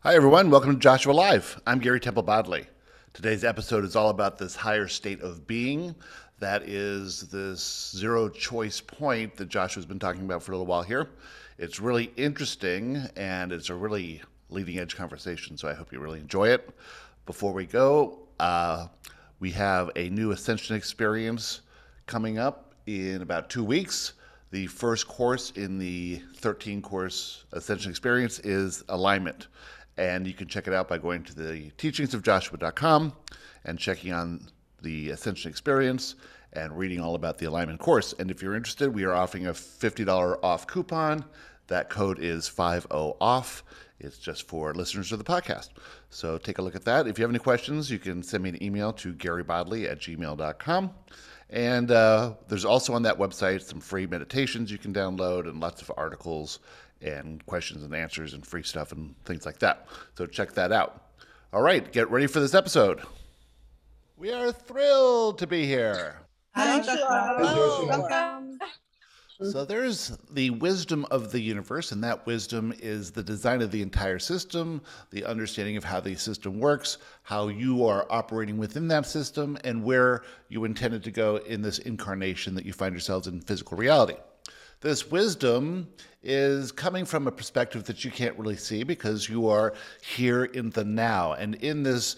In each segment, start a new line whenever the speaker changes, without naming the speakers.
Hi, everyone. Welcome to Joshua Live. I'm Gary Temple Bodley. Today's episode is all about this higher state of being that is this zero choice point that Joshua's been talking about for a little while here. It's really interesting and it's a really leading edge conversation, so I hope you really enjoy it. Before we go, uh, we have a new Ascension experience coming up in about two weeks. The first course in the 13 course Ascension experience is alignment. And you can check it out by going to the teachingsofjoshua.com and checking on the Ascension experience and reading all about the alignment course. And if you're interested, we are offering a $50 off coupon. That code is 50OFF. It's just for listeners of the podcast. So take a look at that. If you have any questions, you can send me an email to garybodley at gmail.com. And uh, there's also on that website some free meditations you can download and lots of articles and questions and answers and free stuff and things like that. So check that out. All right, get ready for this episode. We are thrilled to be here.
Hi, Hello.
Welcome.
So there's the wisdom of the universe, and that wisdom is the design of the entire system, the understanding of how the system works, how you are operating within that system, and where you intended to go in this incarnation that you find yourselves in physical reality. This wisdom is coming from a perspective that you can't really see because you are here in the now. And in this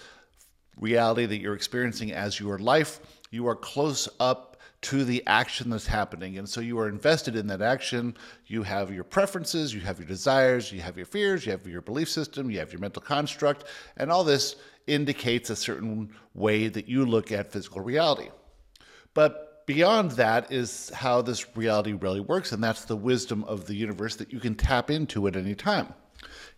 reality that you're experiencing as your life, you are close up to the action that's happening. And so you are invested in that action. You have your preferences, you have your desires, you have your fears, you have your belief system, you have your mental construct, and all this indicates a certain way that you look at physical reality. But beyond that is how this reality really works, and that's the wisdom of the universe that you can tap into at any time.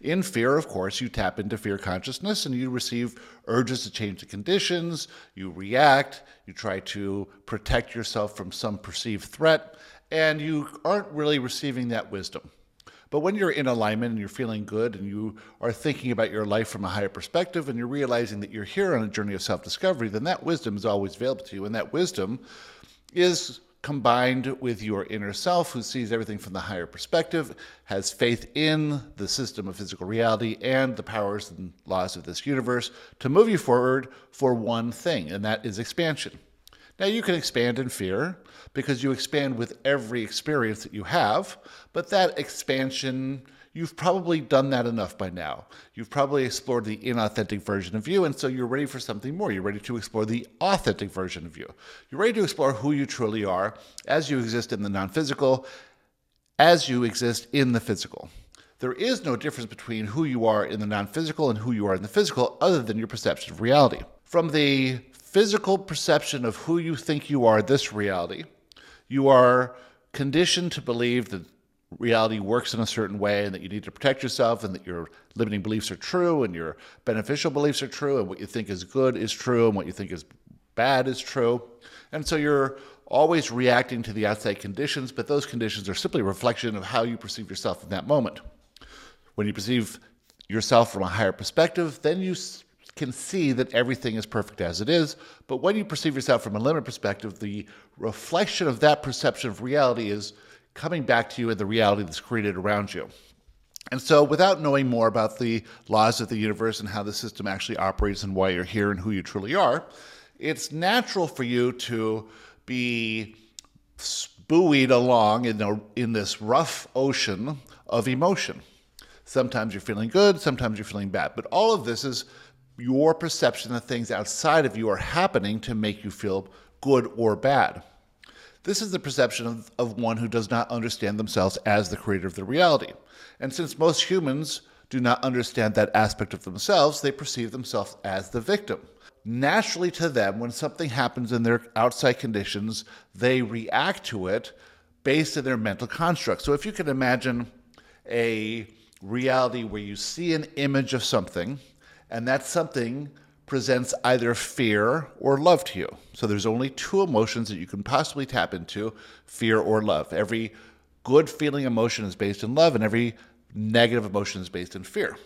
In fear, of course, you tap into fear consciousness and you receive urges to change the conditions, you react, you try to protect yourself from some perceived threat, and you aren't really receiving that wisdom. But when you're in alignment and you're feeling good and you are thinking about your life from a higher perspective and you're realizing that you're here on a journey of self discovery, then that wisdom is always available to you. And that wisdom is combined with your inner self who sees everything from the higher perspective, has faith in the system of physical reality and the powers and laws of this universe to move you forward for one thing, and that is expansion. Now, you can expand in fear because you expand with every experience that you have, but that expansion you've probably done that enough by now. You've probably explored the inauthentic version of you, and so you're ready for something more. You're ready to explore the authentic version of you. You're ready to explore who you truly are as you exist in the non physical, as you exist in the physical. There is no difference between who you are in the non physical and who you are in the physical, other than your perception of reality. From the physical perception of who you think you are, this reality, you are conditioned to believe that reality works in a certain way and that you need to protect yourself and that your limiting beliefs are true and your beneficial beliefs are true and what you think is good is true and what you think is bad is true. And so you're always reacting to the outside conditions, but those conditions are simply a reflection of how you perceive yourself in that moment. When you perceive yourself from a higher perspective, then you can see that everything is perfect as it is. But when you perceive yourself from a limited perspective, the reflection of that perception of reality is coming back to you and the reality that's created around you. And so, without knowing more about the laws of the universe and how the system actually operates and why you're here and who you truly are, it's natural for you to be buoyed along in, a, in this rough ocean of emotion. Sometimes you're feeling good, sometimes you're feeling bad. But all of this is your perception that things outside of you are happening to make you feel good or bad. This is the perception of, of one who does not understand themselves as the creator of the reality. And since most humans do not understand that aspect of themselves, they perceive themselves as the victim. Naturally, to them, when something happens in their outside conditions, they react to it based on their mental construct. So, if you can imagine a reality where you see an image of something, and that something presents either fear or love to you. So there's only two emotions that you can possibly tap into fear or love. Every good feeling emotion is based in love, and every negative emotion is based in fear.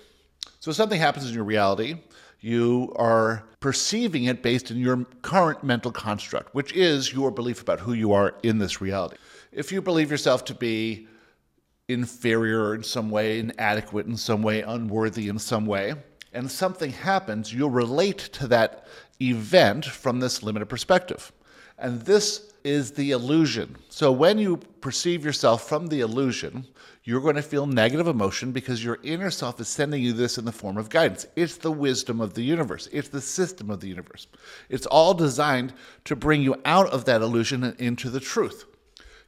So if something happens in your reality, you are perceiving it based in your current mental construct, which is your belief about who you are in this reality. If you believe yourself to be inferior in some way, inadequate in some way, unworthy in some way, and something happens, you'll relate to that event from this limited perspective. And this is the illusion. So when you perceive yourself from the illusion, you're going to feel negative emotion because your inner self is sending you this in the form of guidance. It's the wisdom of the universe, it's the system of the universe. It's all designed to bring you out of that illusion and into the truth.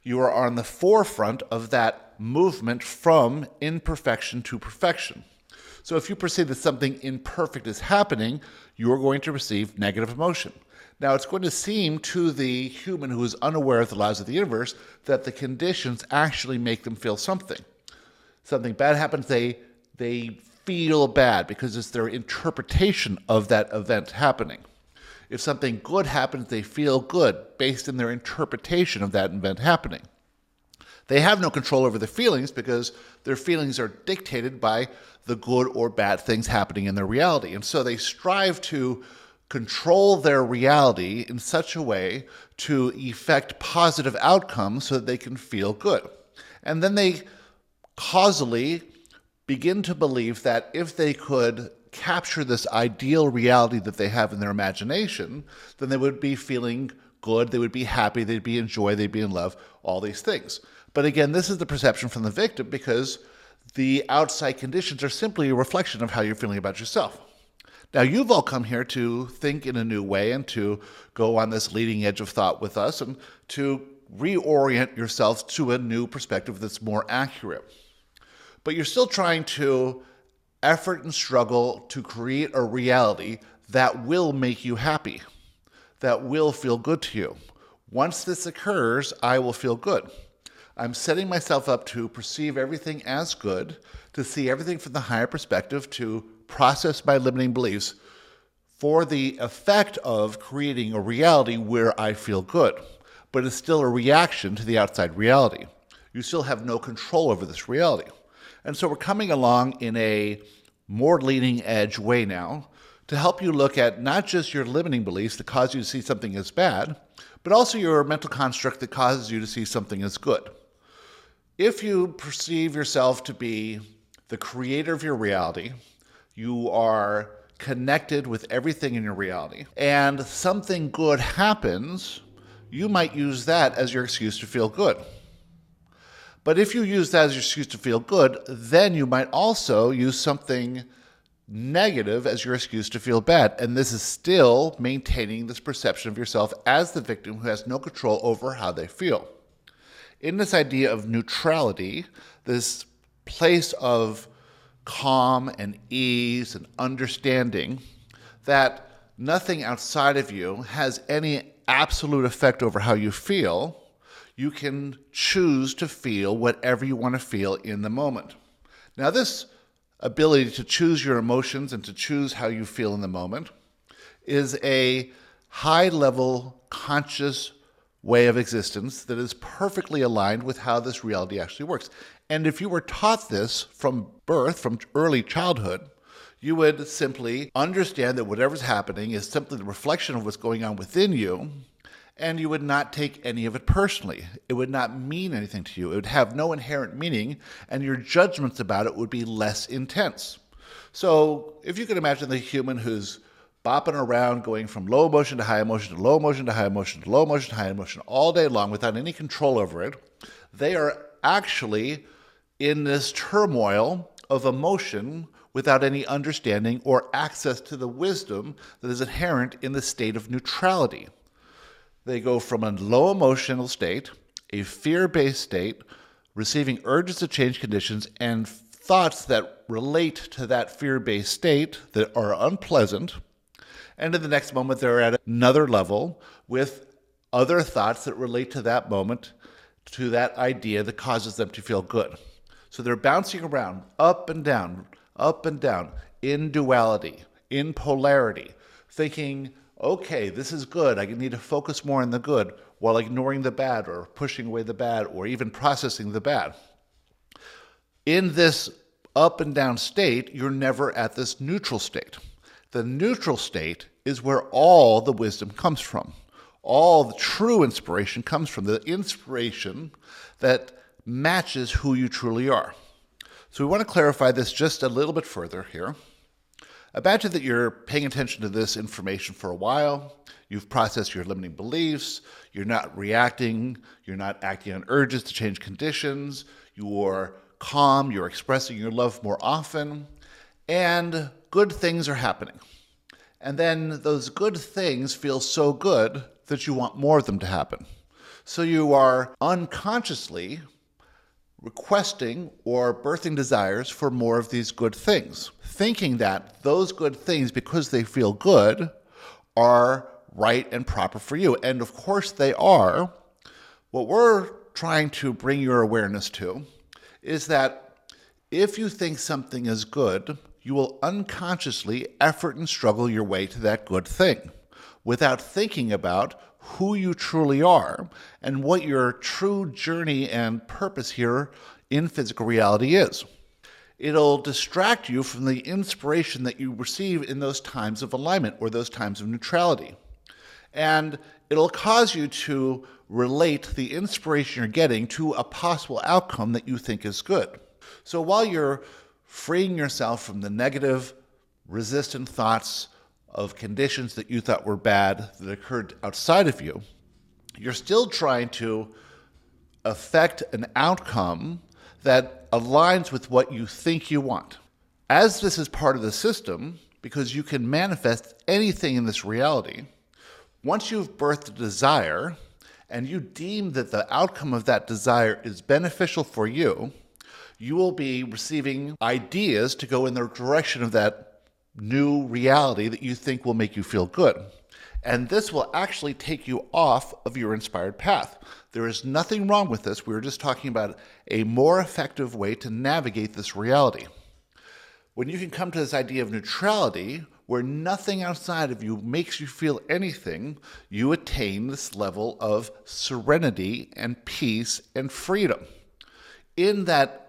You are on the forefront of that movement from imperfection to perfection. So if you perceive that something imperfect is happening, you are going to receive negative emotion. Now, it's going to seem to the human who is unaware of the laws of the universe that the conditions actually make them feel something. Something bad happens, they, they feel bad because it's their interpretation of that event happening. If something good happens, they feel good based in their interpretation of that event happening. They have no control over their feelings because their feelings are dictated by the good or bad things happening in their reality. And so they strive to control their reality in such a way to effect positive outcomes so that they can feel good. And then they causally begin to believe that if they could capture this ideal reality that they have in their imagination, then they would be feeling good, they would be happy, they'd be in joy, they'd be in love, all these things. But again, this is the perception from the victim because the outside conditions are simply a reflection of how you're feeling about yourself. Now, you've all come here to think in a new way and to go on this leading edge of thought with us and to reorient yourself to a new perspective that's more accurate. But you're still trying to effort and struggle to create a reality that will make you happy, that will feel good to you. Once this occurs, I will feel good. I'm setting myself up to perceive everything as good, to see everything from the higher perspective, to process my limiting beliefs for the effect of creating a reality where I feel good. But it's still a reaction to the outside reality. You still have no control over this reality. And so we're coming along in a more leading edge way now to help you look at not just your limiting beliefs that cause you to see something as bad, but also your mental construct that causes you to see something as good. If you perceive yourself to be the creator of your reality, you are connected with everything in your reality, and something good happens, you might use that as your excuse to feel good. But if you use that as your excuse to feel good, then you might also use something negative as your excuse to feel bad. And this is still maintaining this perception of yourself as the victim who has no control over how they feel. In this idea of neutrality, this place of calm and ease and understanding that nothing outside of you has any absolute effect over how you feel, you can choose to feel whatever you want to feel in the moment. Now, this ability to choose your emotions and to choose how you feel in the moment is a high level conscious way of existence that is perfectly aligned with how this reality actually works. And if you were taught this from birth, from early childhood, you would simply understand that whatever's happening is simply the reflection of what's going on within you, and you would not take any of it personally. It would not mean anything to you. It would have no inherent meaning, and your judgments about it would be less intense. So, if you can imagine the human who's bopping around, going from low emotion to high emotion to low emotion to high emotion to low emotion to high emotion all day long without any control over it, they are actually in this turmoil of emotion without any understanding or access to the wisdom that is inherent in the state of neutrality. They go from a low emotional state, a fear based state, receiving urges to change conditions, and thoughts that relate to that fear based state that are unpleasant. And in the next moment, they're at another level with other thoughts that relate to that moment, to that idea that causes them to feel good. So they're bouncing around up and down, up and down in duality, in polarity, thinking, okay, this is good. I need to focus more on the good while ignoring the bad or pushing away the bad or even processing the bad. In this up and down state, you're never at this neutral state. The neutral state is where all the wisdom comes from. All the true inspiration comes from the inspiration that matches who you truly are. So we want to clarify this just a little bit further here. Imagine that you're paying attention to this information for a while. You've processed your limiting beliefs. You're not reacting. You're not acting on urges to change conditions. You're calm. You're expressing your love more often. And good things are happening. And then those good things feel so good that you want more of them to happen. So you are unconsciously requesting or birthing desires for more of these good things, thinking that those good things, because they feel good, are right and proper for you. And of course, they are. What we're trying to bring your awareness to is that if you think something is good, you will unconsciously effort and struggle your way to that good thing without thinking about who you truly are and what your true journey and purpose here in physical reality is. It'll distract you from the inspiration that you receive in those times of alignment or those times of neutrality. And it'll cause you to relate the inspiration you're getting to a possible outcome that you think is good. So while you're freeing yourself from the negative, resistant thoughts, of conditions that you thought were bad that occurred outside of you, you're still trying to affect an outcome that aligns with what you think you want. As this is part of the system, because you can manifest anything in this reality, once you've birthed a desire and you deem that the outcome of that desire is beneficial for you, you will be receiving ideas to go in the direction of that new reality that you think will make you feel good. And this will actually take you off of your inspired path. There is nothing wrong with this. We were just talking about a more effective way to navigate this reality. When you can come to this idea of neutrality, where nothing outside of you makes you feel anything, you attain this level of serenity and peace and freedom. In that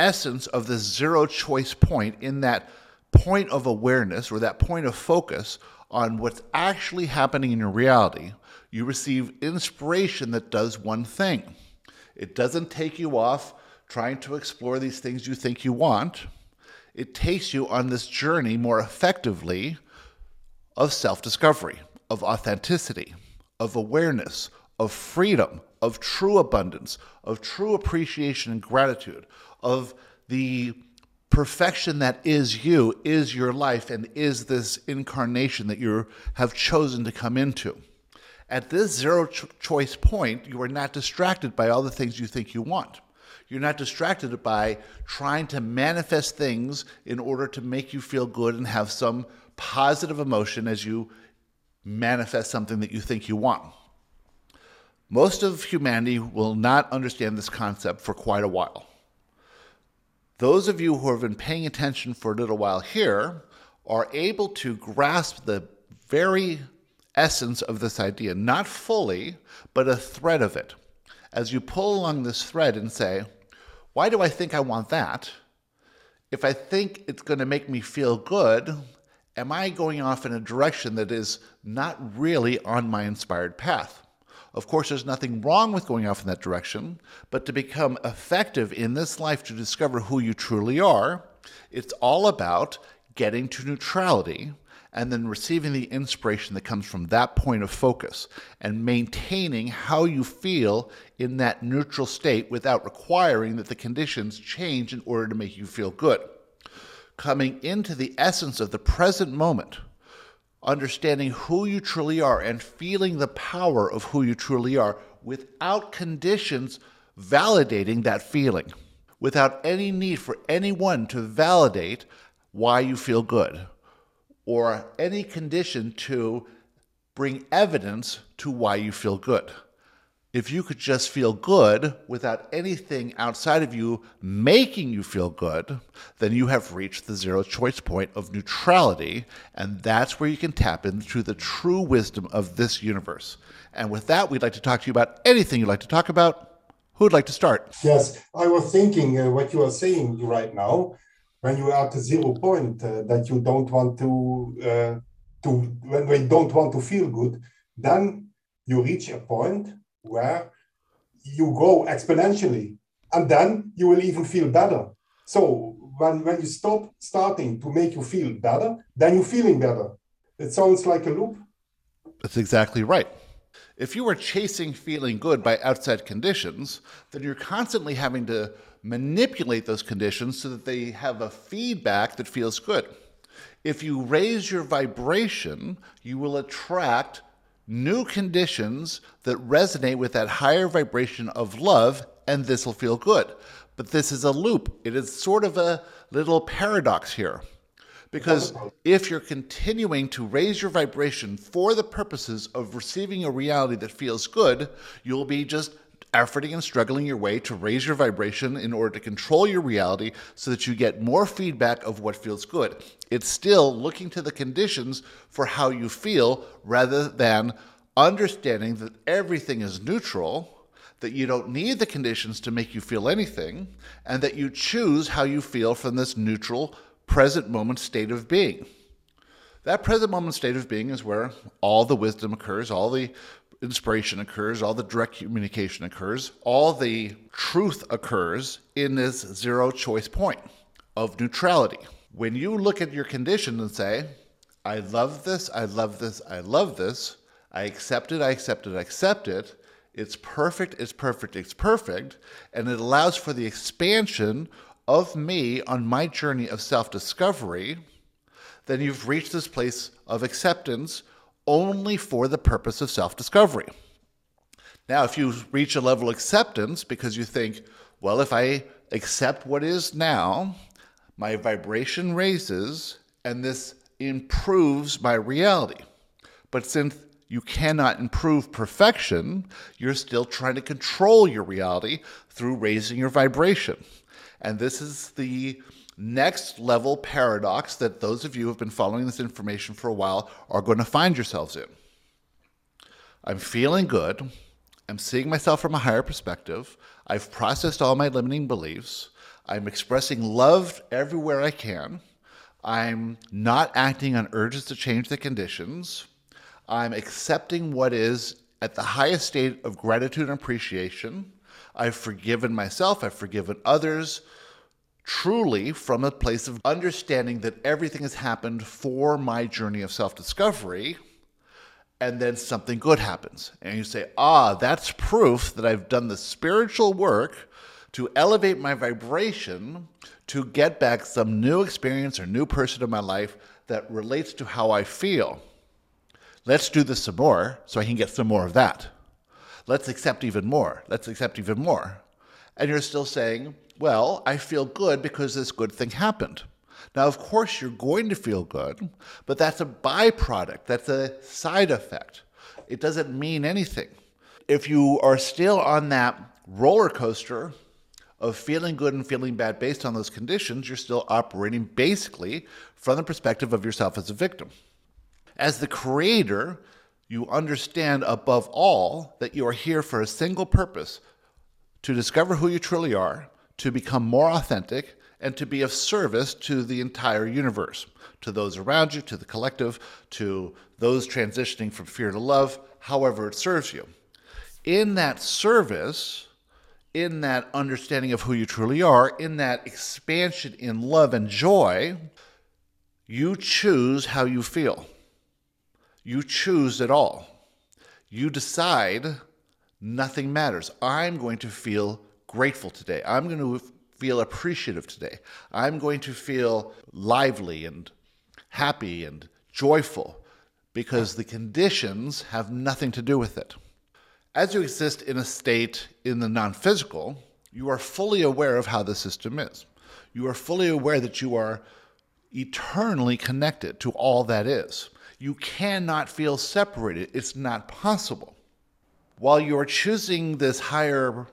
essence of this zero choice point, in that point of awareness or that point of focus on what's actually happening in your reality, you receive inspiration that does one thing. It doesn't take you off trying to explore these things you think you want. It takes you on this journey more effectively of self discovery, of authenticity, of awareness, of freedom, of true abundance, of true appreciation and gratitude, of the perfection that is you, is your life, and is this incarnation that you have chosen to come into. At this zero ch- choice point, you are not distracted by all the things you think you want. You're not distracted by trying to manifest things in order to make you feel good and have some positive emotion as you manifest something that you think you want. Most of humanity will not understand this concept for quite a while. Those of you who have been paying attention for a little while here are able to grasp the very essence of this idea, not fully, but a thread of it. As you pull along this thread and say, why do I think I want that? If I think it's going to make me feel good, am I going off in a direction that is not really on my inspired path? Of course, there's nothing wrong with going off in that direction, but to become effective in this life to discover who you truly are, it's all about getting to neutrality and then receiving the inspiration that comes from that point of focus and maintaining how you feel in that neutral state without requiring that the conditions change in order to make you feel good. Coming into the essence of the present moment understanding who you truly are and feeling the power of who you truly are without conditions validating that feeling, without any need for anyone to validate why you feel good or any condition to bring evidence to why you feel good if you could just feel good without anything outside of you making you feel good, then you have reached the zero choice point of neutrality. And that's where you can tap into the true wisdom of this universe. And with that, we'd like to talk to you about anything you'd like to talk about. Who would like to start?
Yes, I was thinking uh, what you are saying right now, when you are at the zero point, uh, that you don't want to, uh, to when you don't want to feel good, then you reach a point where you go exponentially and then you will even feel better. So when when you stop starting to make you feel better, then you're feeling better. It sounds like a loop.
That's exactly right. If you are chasing feeling good by outside conditions, then you're constantly having to manipulate those conditions so that they have a feedback that feels good. If you raise your vibration, you will attract new conditions that resonate with that higher vibration of love, and this will feel good. But this is a loop. It is sort of a little paradox here. Because if you're continuing to raise your vibration for the purposes of receiving a reality that feels good, you'll be just efforting and struggling your way to raise your vibration in order to control your reality so that you get more feedback of what feels good. It's still looking to the conditions for how you feel rather than understanding that everything is neutral. That you don't need the conditions to make you feel anything, and that you choose how you feel from this neutral, present moment state of being. That present moment state of being is where all the wisdom occurs, all the inspiration occurs, all the direct communication occurs, all the truth occurs in this zero choice point of neutrality. When you look at your condition and say, I love this, I love this, I love this, I accept it, I accept it, I accept it, it's perfect, it's perfect, it's perfect, and it allows for the expansion of me on my journey of self discovery, then you've reached this place of acceptance only for the purpose of self discovery. Now, if you reach a level of acceptance because you think, well, if I accept what is now, my vibration raises and this improves my reality. But since you cannot improve perfection, you're still trying to control your reality through raising your vibration. And this is the next level paradox that those of you who have been following this information for a while are going to find yourselves in. I'm feeling good. I'm seeing myself from a higher perspective. I've processed all my limiting beliefs. I'm expressing love everywhere I can. I'm not acting on urges to change the conditions. I'm accepting what is at the highest state of gratitude and appreciation. I've forgiven myself. I've forgiven others truly from a place of understanding that everything has happened for my journey of self discovery, and then something good happens. And you say, ah, that's proof that I've done the spiritual work to elevate my vibration to get back some new experience or new person in my life that relates to how I feel. Let's do this some more so I can get some more of that. Let's accept even more. Let's accept even more. And you're still saying, well, I feel good because this good thing happened. Now, of course, you're going to feel good, but that's a byproduct, that's a side effect. It doesn't mean anything. If you are still on that roller coaster of feeling good and feeling bad based on those conditions, you're still operating basically from the perspective of yourself as a victim. As the creator, you understand above all that you are here for a single purpose to discover who you truly are to become more authentic and to be of service to the entire universe, to those around you, to the collective, to those transitioning from fear to love, however it serves you. In that service, in that understanding of who you truly are, in that expansion in love and joy, you choose how you feel. You choose it all. You decide nothing matters. I'm going to feel grateful today. I'm going to feel appreciative today. I'm going to feel lively and happy and joyful because the conditions have nothing to do with it. As you exist in a state in the non physical, you are fully aware of how the system is. You are fully aware that you are eternally connected to all that is. You cannot feel separated, it's not possible. While you are choosing this higher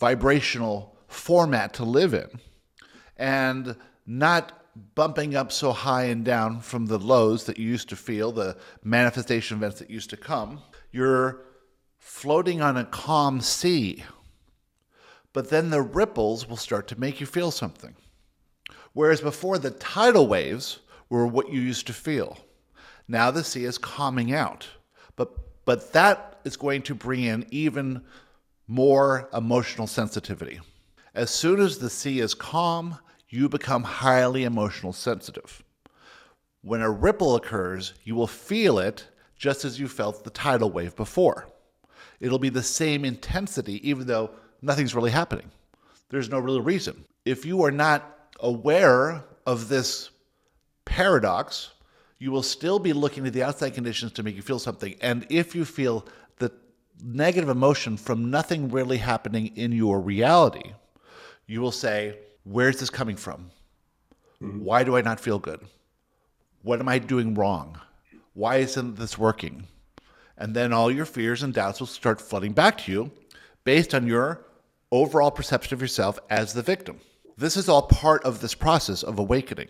vibrational format to live in and not bumping up so high and down from the lows that you used to feel, the manifestation events that used to come. You're floating on a calm sea. But then the ripples will start to make you feel something. Whereas before, the tidal waves were what you used to feel. Now the sea is calming out. But, but that is going to bring in even more emotional sensitivity. As soon as the sea is calm, you become highly emotional sensitive. When a ripple occurs, you will feel it just as you felt the tidal wave before. It'll be the same intensity, even though nothing's really happening. There's no real reason. If you are not aware of this paradox, you will still be looking at the outside conditions to make you feel something. And if you feel negative emotion from nothing really happening in your reality, you will say, Where's this coming from? Mm-hmm. Why do I not feel good? What am I doing wrong? Why isn't this working? And then all your fears and doubts will start flooding back to you based on your overall perception of yourself as the victim. This is all part of this process of awakening,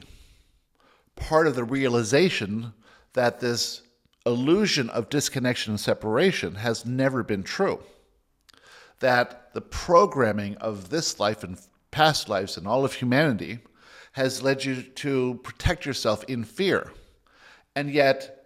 part of the realization that this illusion of disconnection and separation has never been true. That the programming of this life and past lives and all of humanity has led you to protect yourself in fear. And yet,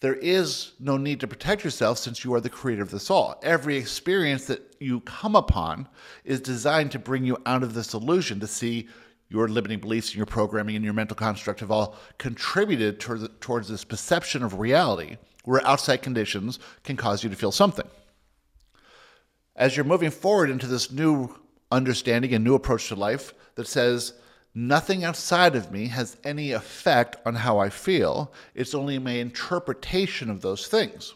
there is no need to protect yourself since you are the creator of this all. Every experience that you come upon is designed to bring you out of this illusion, to see your limiting beliefs and your programming and your mental construct have all contributed towards, towards this perception of reality where outside conditions can cause you to feel something. As you're moving forward into this new understanding and new approach to life that says, Nothing outside of me has any effect on how I feel. It's only my interpretation of those things.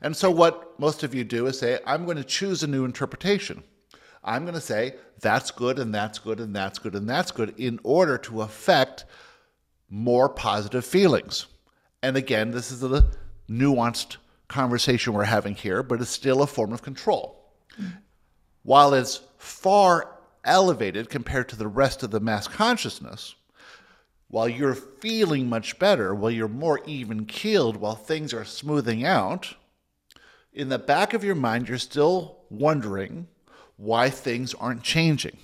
And so, what most of you do is say, I'm going to choose a new interpretation. I'm going to say, that's good, and that's good, and that's good, and that's good, in order to affect more positive feelings. And again, this is a nuanced conversation we're having here, but it's still a form of control. While it's far elevated compared to the rest of the mass consciousness, while you're feeling much better, while you're more even keeled, while things are smoothing out, in the back of your mind, you're still wondering why things aren't changing.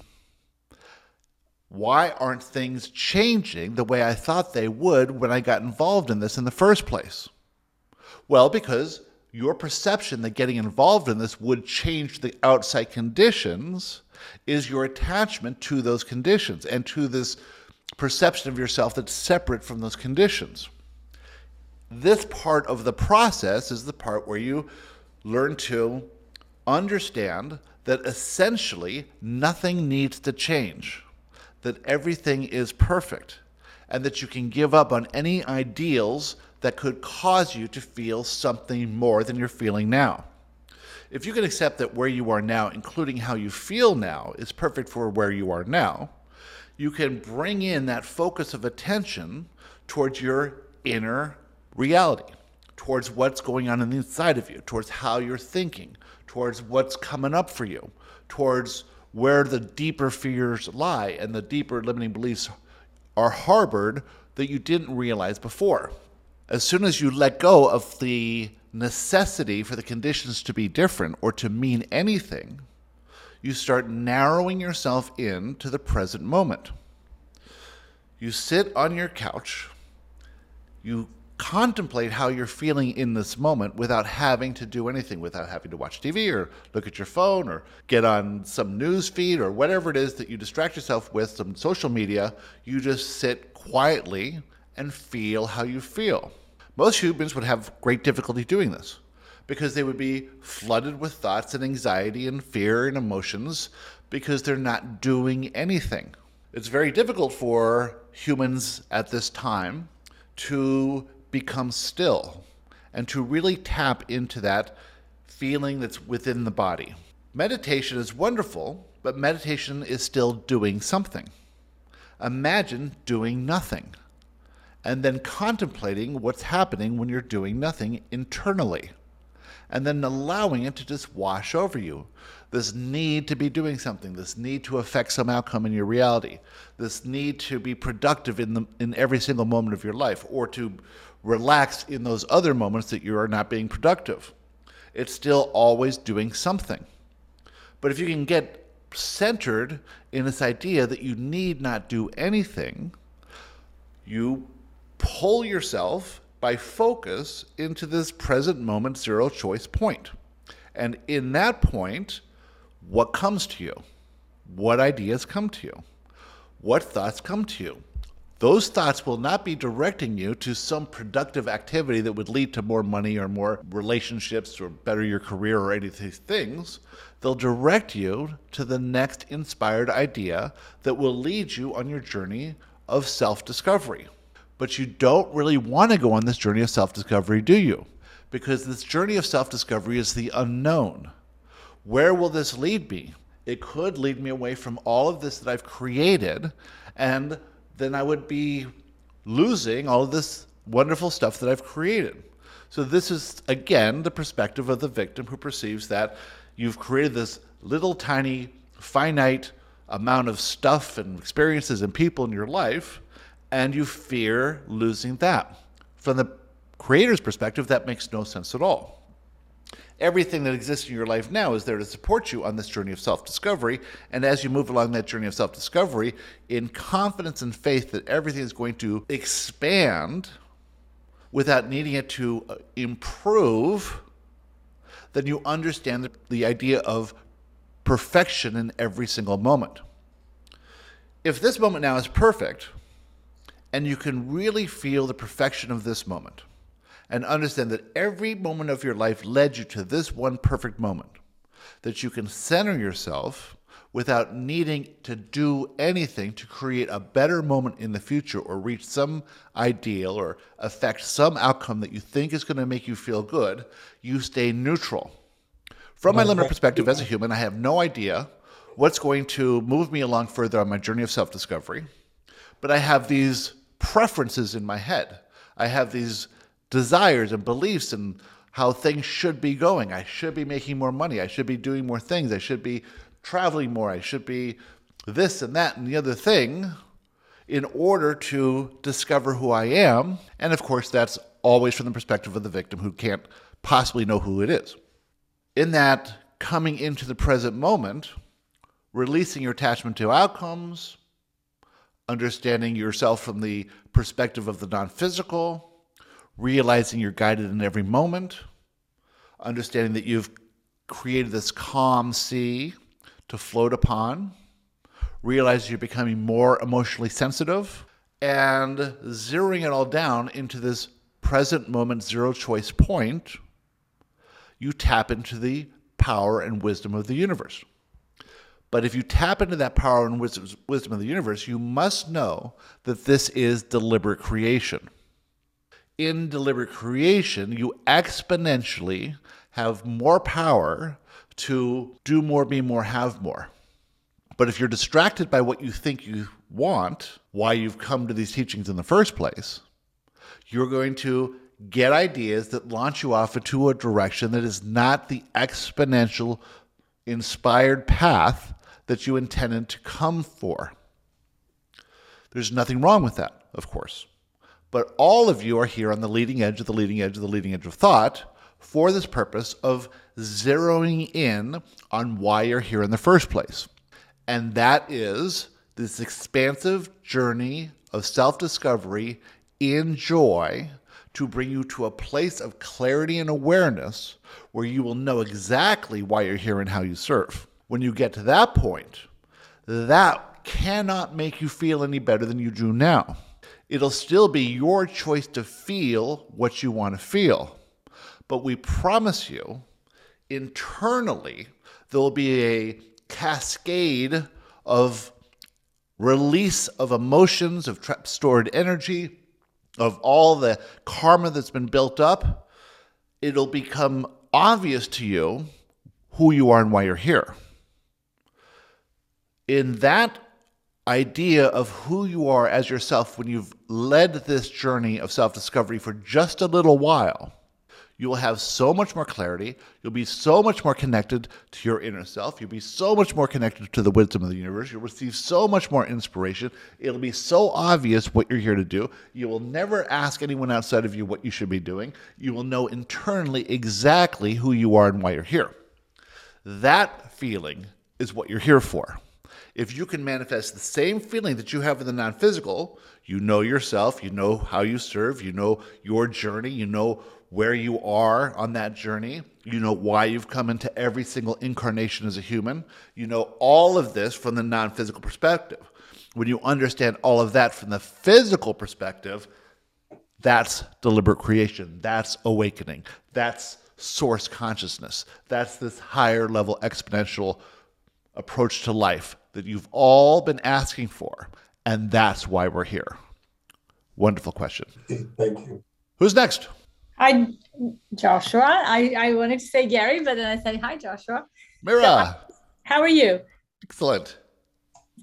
Why aren't things changing the way I thought they would when I got involved in this in the first place? Well, because your perception that getting involved in this would change the outside conditions is your attachment to those conditions and to this perception of yourself that's separate from those conditions. This part of the process is the part where you learn to understand that essentially nothing needs to change, that everything is perfect, and that you can give up on any ideals that could cause you to feel something more than you're feeling now. If you can accept that where you are now, including how you feel now, is perfect for where you are now, you can bring in that focus of attention towards your inner reality, towards what's going on inside of you, towards how you're thinking, towards what's coming up for you, towards where the deeper fears lie and the deeper limiting beliefs are harbored that you didn't realize before. As soon as you let go of the necessity for the conditions to be different or to mean anything, you start narrowing yourself in to the present moment. You sit on your couch, you contemplate how you're feeling in this moment without having to do anything, without having to watch TV or look at your phone or get on some news feed or whatever it is that you distract yourself with, some social media. You just sit quietly and feel how you feel. Most humans would have great difficulty doing this because they would be flooded with thoughts and anxiety and fear and emotions because they're not doing anything. It's very difficult for humans at this time to become still and to really tap into that feeling that's within the body. Meditation is wonderful, but meditation is still doing something. Imagine doing nothing and then contemplating what's happening when you're doing nothing internally, and then allowing it to just wash over you. This need to be doing something, this need to affect some outcome in your reality, this need to be productive in, the, in every single moment of your life, or to relax in those other moments that you are not being productive. It's still always doing something. But if you can get centered in this idea that you need not do anything, you pull yourself by focus into this present moment zero choice point. And in that point, what comes to you? what ideas come to you, what thoughts come to you. Those thoughts will not be directing you to some productive activity that would lead to more money or more relationships or better your career or any of these things. They'll direct you to the next inspired idea that will lead you on your journey of self discovery. But you don't really want to go on this journey of self discovery, do you? Because this journey of self discovery is the unknown. Where will this lead me? It could lead me away from all of this that I've created, and then I would be losing all of this wonderful stuff that I've created. So, this is again the perspective of the victim who perceives that you've created this little tiny, finite amount of stuff and experiences and people in your life and you fear losing that. From the creator's perspective, that makes no sense at all. Everything that exists in your life now is there to support you on this journey of self discovery. And as you move along that journey of self discovery, in confidence and faith that everything is going to expand without needing it to uh, improve, then you understand the, the idea of perfection in every single moment. If this moment now is perfect, and you can really feel the perfection of this moment and understand that every moment of your life led you to this one perfect moment. That you can center yourself without needing to do anything to create a better moment in the future or reach some ideal or affect some outcome that you think is going to make you feel good. You stay neutral. From my limited perspective as a human, I have no idea what's going to move me along further on my journey of self discovery, but I have these preferences in my head. I have these desires and beliefs and how things should be going. I should be making more money. I should be doing more things. I should be traveling more. I should be this and that and the other thing in order to discover who I am. And of course, that's always from the perspective of the victim who can't possibly know who it is. In that coming into the present moment, releasing your attachment to outcomes, understanding yourself from the perspective of the non physical, realizing you're guided in every moment, understanding that you've created this calm sea to float upon, realize you're becoming more emotionally sensitive, and zeroing it all down into this present moment zero choice point, you tap into the power and wisdom of the universe. But if you tap into that power and wisdom of the universe, you must know that this is deliberate creation. In deliberate creation, you exponentially have more power to do more, be more, have more. But if you're distracted by what you think you want, why you've come to these teachings in the first place, you're going to get ideas that launch you off into a direction that is not the exponential, inspired path that you intended to come for. There's nothing wrong with that, of course. But all of you are here on the leading edge of the leading edge of the leading edge of thought for this purpose of zeroing in on why you're here in the first place. And that is this expansive journey of self discovery in joy to bring you to a place of clarity and awareness where you will know exactly why you're here and how you serve. When you get to that point, that cannot make you feel any better than you do now. It'll still be your choice to feel what you want to feel. But we promise you, internally, there will be a cascade of release of emotions, of trapped stored energy, of all the karma that's been built up. It'll become obvious to you who you are and why you're here in that idea of who you are as yourself when you've led this journey of self discovery for just a little while, you will have so much more clarity. You'll be so much more connected to your inner self. You'll be so much more connected to the wisdom of the universe. You'll receive so much more inspiration. It'll be so obvious what you're here to do. You will never ask anyone outside of you what you should be doing. You will know internally exactly who you are and why you're here. That feeling is what you're here for if you can manifest the same feeling that you have in the non physical, you know yourself, you know how you serve, you know your journey, you know where you are on that journey, You know why you've come into every single incarnation as a human. You know all of this from the non physical perspective. When you understand all of that from the physical perspective, that's deliberate creation. That's awakening. That's source consciousness. That's this higher level exponential approach to life that you've all been asking for. And that's why we're here. Wonderful question.
Thank you.
Who's next?
Hi, Joshua. I, I wanted to say Gary, but then I said, Hi, Joshua.
Mira.
So, how are you?
Excellent.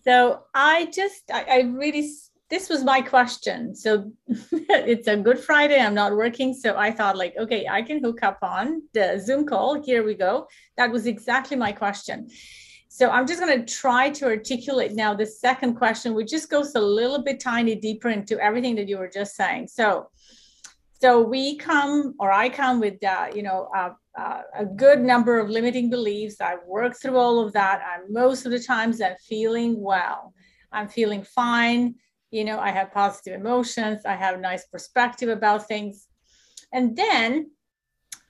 So I just, I, I really, this was my question. So it's a Good Friday. I'm not working. So I thought, like, okay, I can hook up on the Zoom call. Here we go. That was exactly my question. So I'm just going to try to articulate now the second question, which just goes a little bit tiny deeper into everything that you were just saying. So, so we come, or I come with, uh, you know, uh, uh, a good number of limiting beliefs. I work through all of that. And most of the times I'm feeling well. I'm feeling fine. You know, I have positive emotions. I have nice perspective about things. And then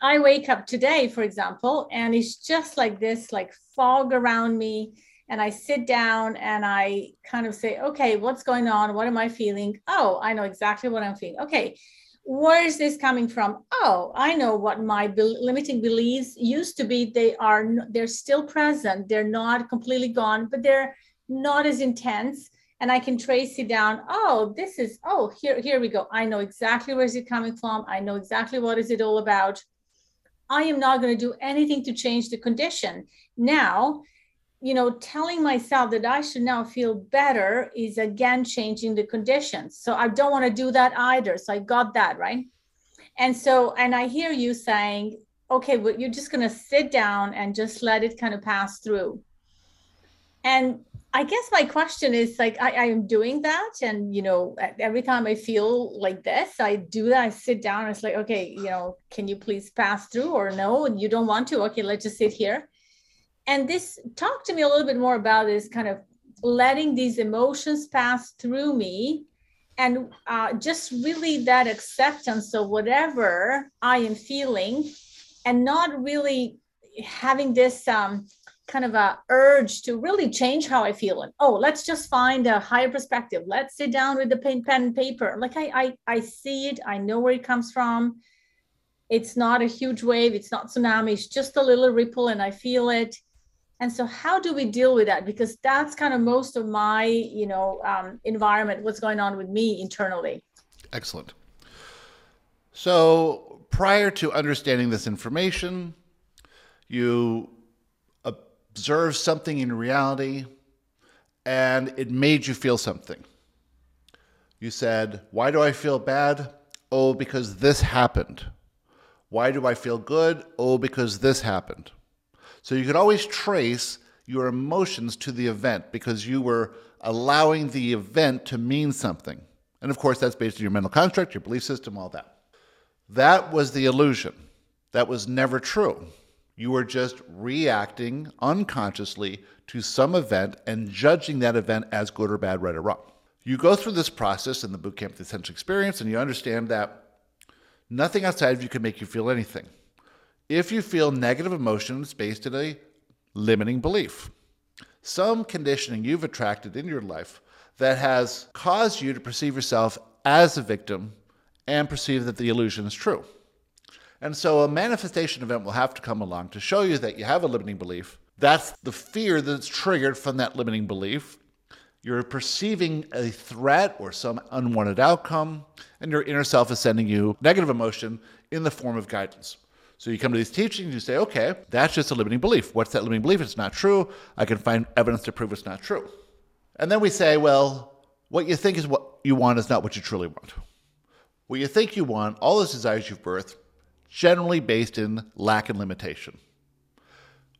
I wake up today, for example, and it's just like this, like fog around me. And I sit down and I kind of say, okay, what's going on? What am I feeling? Oh, I know exactly what I'm feeling. Okay, where is this coming from? Oh, I know what my be- limiting beliefs used to be. They are, they're still present. They're not completely gone, but they're not as intense and I can trace it down. Oh, this is, oh, here, here we go. I know exactly where is it coming from. I know exactly what is it all about. I am not going to do anything to change the condition. Now, you know, telling myself that I should now feel better is again changing the conditions. So I don't want to do that either. So I got that, right? And so, and I hear you saying, okay, well, you're just going to sit down and just let it kind of pass through. And I guess my question is like I, I, am doing that, and you know, every time I feel like this, I do that. I sit down. And it's like, okay, you know, can you please pass through, or no, And you don't want to? Okay, let's just sit here. And this, talk to me a little bit more about this kind of letting these emotions pass through me, and uh, just really that acceptance of whatever I am feeling, and not really having this um, kind of a urge to really change how I feel. And oh, let's just find a higher perspective. Let's sit down with the pen, pen and paper. Like I, I, I see it. I know where it comes from. It's not a huge wave. It's not tsunami. It's just a little ripple, and I feel it. And so, how do we deal with that? Because that's kind of most of my, you know, um, environment. What's going on with me internally?
Excellent. So, prior to understanding this information, you observed something in reality and it made you feel something. You said, Why do I feel bad? Oh, because this happened. Why do I feel good? Oh, because this happened. So you could always trace your emotions to the event because you were allowing the event to mean something. And of course, that's based on your mental construct, your belief system, all that. That was the illusion. That was never true. You are just reacting unconsciously to some event and judging that event as good or bad, right or wrong. You go through this process in the bootcamp the essential experience, and you understand that nothing outside of you can make you feel anything. If you feel negative emotions based on a limiting belief, some conditioning you've attracted in your life that has caused you to perceive yourself as a victim and perceive that the illusion is true. And so a manifestation event will have to come along to show you that you have a limiting belief. That's the fear that's triggered from that limiting belief. You're perceiving a threat or some unwanted outcome, and your inner self is sending you negative emotion in the form of guidance. So you come to these teachings, you say, okay, that's just a limiting belief. What's that limiting belief? It's not true. I can find evidence to prove it's not true. And then we say, well, what you think is what you want is not what you truly want. What you think you want, all those desires you've birthed, generally based in lack and limitation.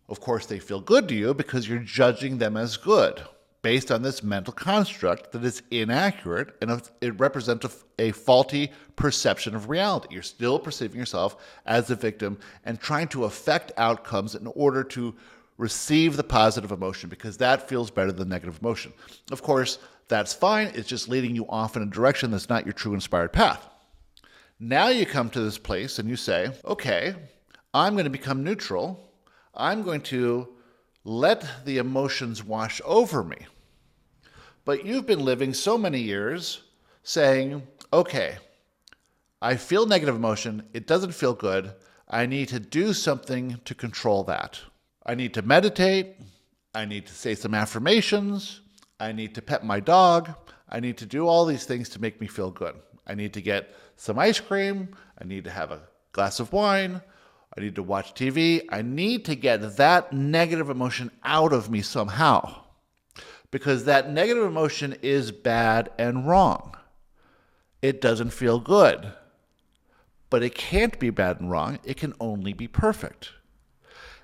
Of course, they feel good to you because you're judging them as good based on this mental construct that is inaccurate and it represents a, a, faulty perception of reality. You're still perceiving yourself as a victim and trying to affect outcomes in order to receive the positive emotion because that feels better than negative emotion. Of course, that's fine. It's just leading you off in a direction that's not your true inspired path. Now you come to this place and you say, okay, I'm going to become neutral. I'm going to let the emotions wash over me. But you've been living so many years saying, okay, I feel negative emotion. It doesn't feel good. I need to do something to control that. I need to meditate. I need to say some affirmations. I need to pet my dog. I need to do all these things to make me feel good. I need to get some ice cream. I need to have a glass of wine. I need to watch TV. I need to get that negative emotion out of me somehow because that negative emotion is bad and wrong. It doesn't feel good. But it can't be bad and wrong, it can only be perfect.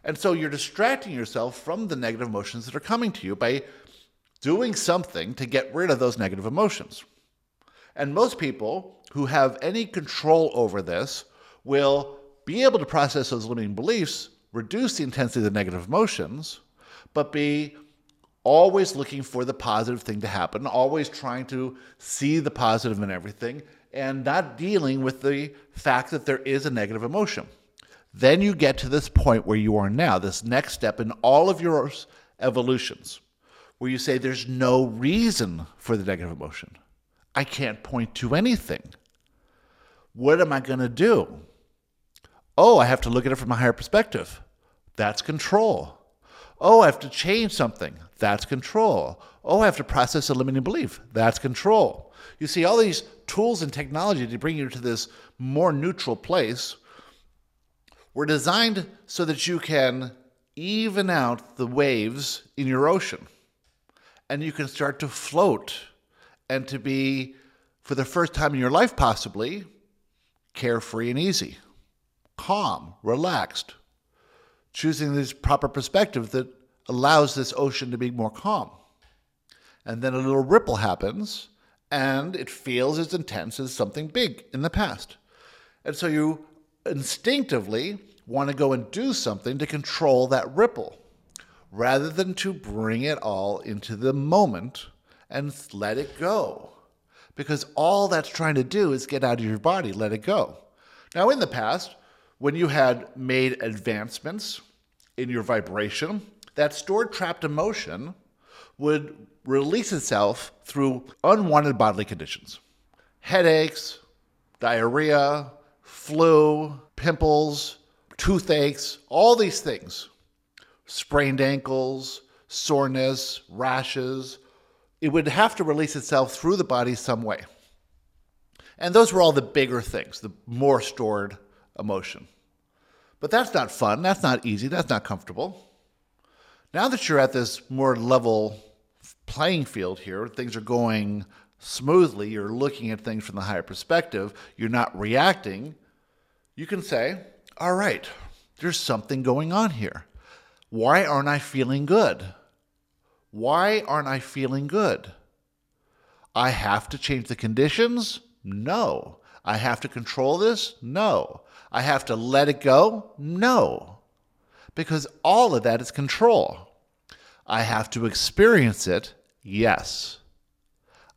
And so you're distracting yourself from the negative emotions that are coming to you by doing something to get rid of those negative emotions. And most people who have any control over this will be able to process those limiting beliefs, reduce the intensity of the negative emotions, but be always looking for the positive thing to happen, always trying to see the positive in everything, and not dealing with the fact that there is a negative emotion. Then you get to this point where you are now, this next step in all of your evolutions, where you say there's no reason for the negative emotion. I can't point to anything. What am I going to do? Oh, I have to look at it from a higher perspective. That's control. Oh, I have to change something. That's control. Oh, I have to process a limiting belief. That's control. You see, all these tools and technology to bring you to this more neutral place were designed so that you can even out the waves in your ocean and you can start to float and to be, for the first time in your life, possibly carefree and easy, calm, relaxed, choosing this proper perspective that allows this ocean to be more calm. And then a little ripple happens, and it feels as intense as something big in the past. And so you instinctively want to go and do something to control that ripple rather than to bring it all into the moment and let it go. Because all that's trying to do is get out of your body, let it go. Now, in the past, when you had made advancements in your vibration, that stored trapped emotion would release itself through unwanted bodily conditions headaches, diarrhea, flu, pimples, toothaches, all these things, sprained ankles, soreness, rashes. It would have to release itself through the body some way. And those were all the bigger things, the more stored emotion. But that's not fun. That's not easy. That's not comfortable. Now that you're at this more level playing field here, things are going smoothly, you're looking at things from the higher perspective, you're not reacting, you can say, all right, there's something going on here. Why aren't I feeling good? Why aren't I feeling good? I have to change the conditions? No. I have to control this? No. I have to let it go? No. Because all of that is control. I have to experience it? Yes.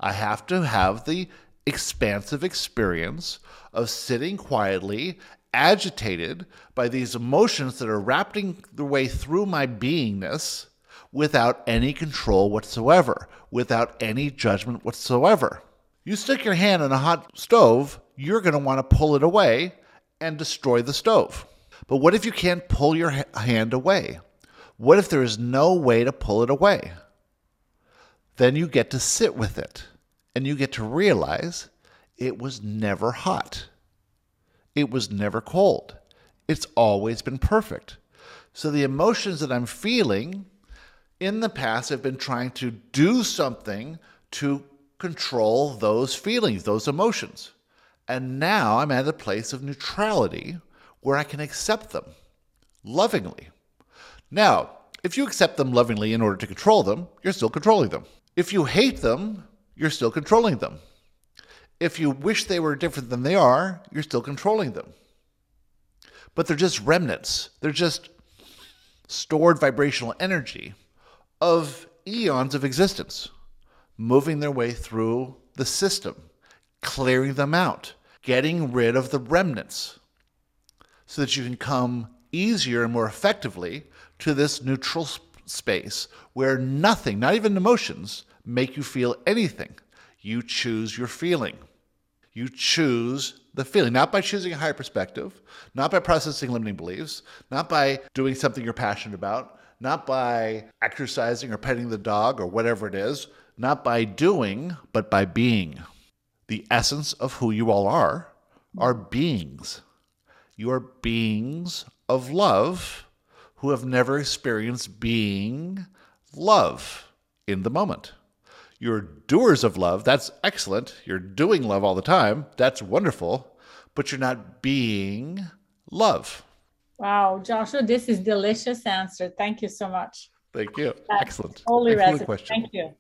I have to have the expansive experience of sitting quietly, agitated by these emotions that are wrapping their way through my beingness without any control whatsoever, without any judgment whatsoever. You stick your hand in a hot stove, you're going to want to pull it away and destroy the stove. But what if you can't pull your hand away? What if there is no way to pull it away? Then you get to sit with it and you get to realize it was never hot. It was never cold. It's always been perfect. So the emotions that I'm feeling in the past have been trying to do something to control those feelings, those emotions. And now I'm at a place of neutrality where I can accept them lovingly. Now, if you accept them lovingly in order to control them, you're still controlling them. If you hate them, you're still controlling them. If you wish they were different than they are, you're still controlling them. But they're just remnants, they're just stored vibrational energy of eons of existence, moving their way through the system, clearing them out, getting rid of the remnants, so that you can come easier and more effectively to this neutral sp- space where nothing, not even emotions, make you feel anything. You choose your feeling. You choose the feeling, not by choosing a higher perspective, not by processing limiting beliefs, not by doing something you're passionate about, not by exercising or petting the dog or whatever it is, not by doing, but by being. The essence of who you all are are beings. You are beings of love who have never experienced being love in the moment. You're doers of love. That's excellent. You're doing love all the time. That's wonderful. But you're not being love.
Wow, Joshua, this is delicious answer. Thank you so much.
Thank you.
That's
excellent.
Totally
Excellent
resonates.
question.
Thank you.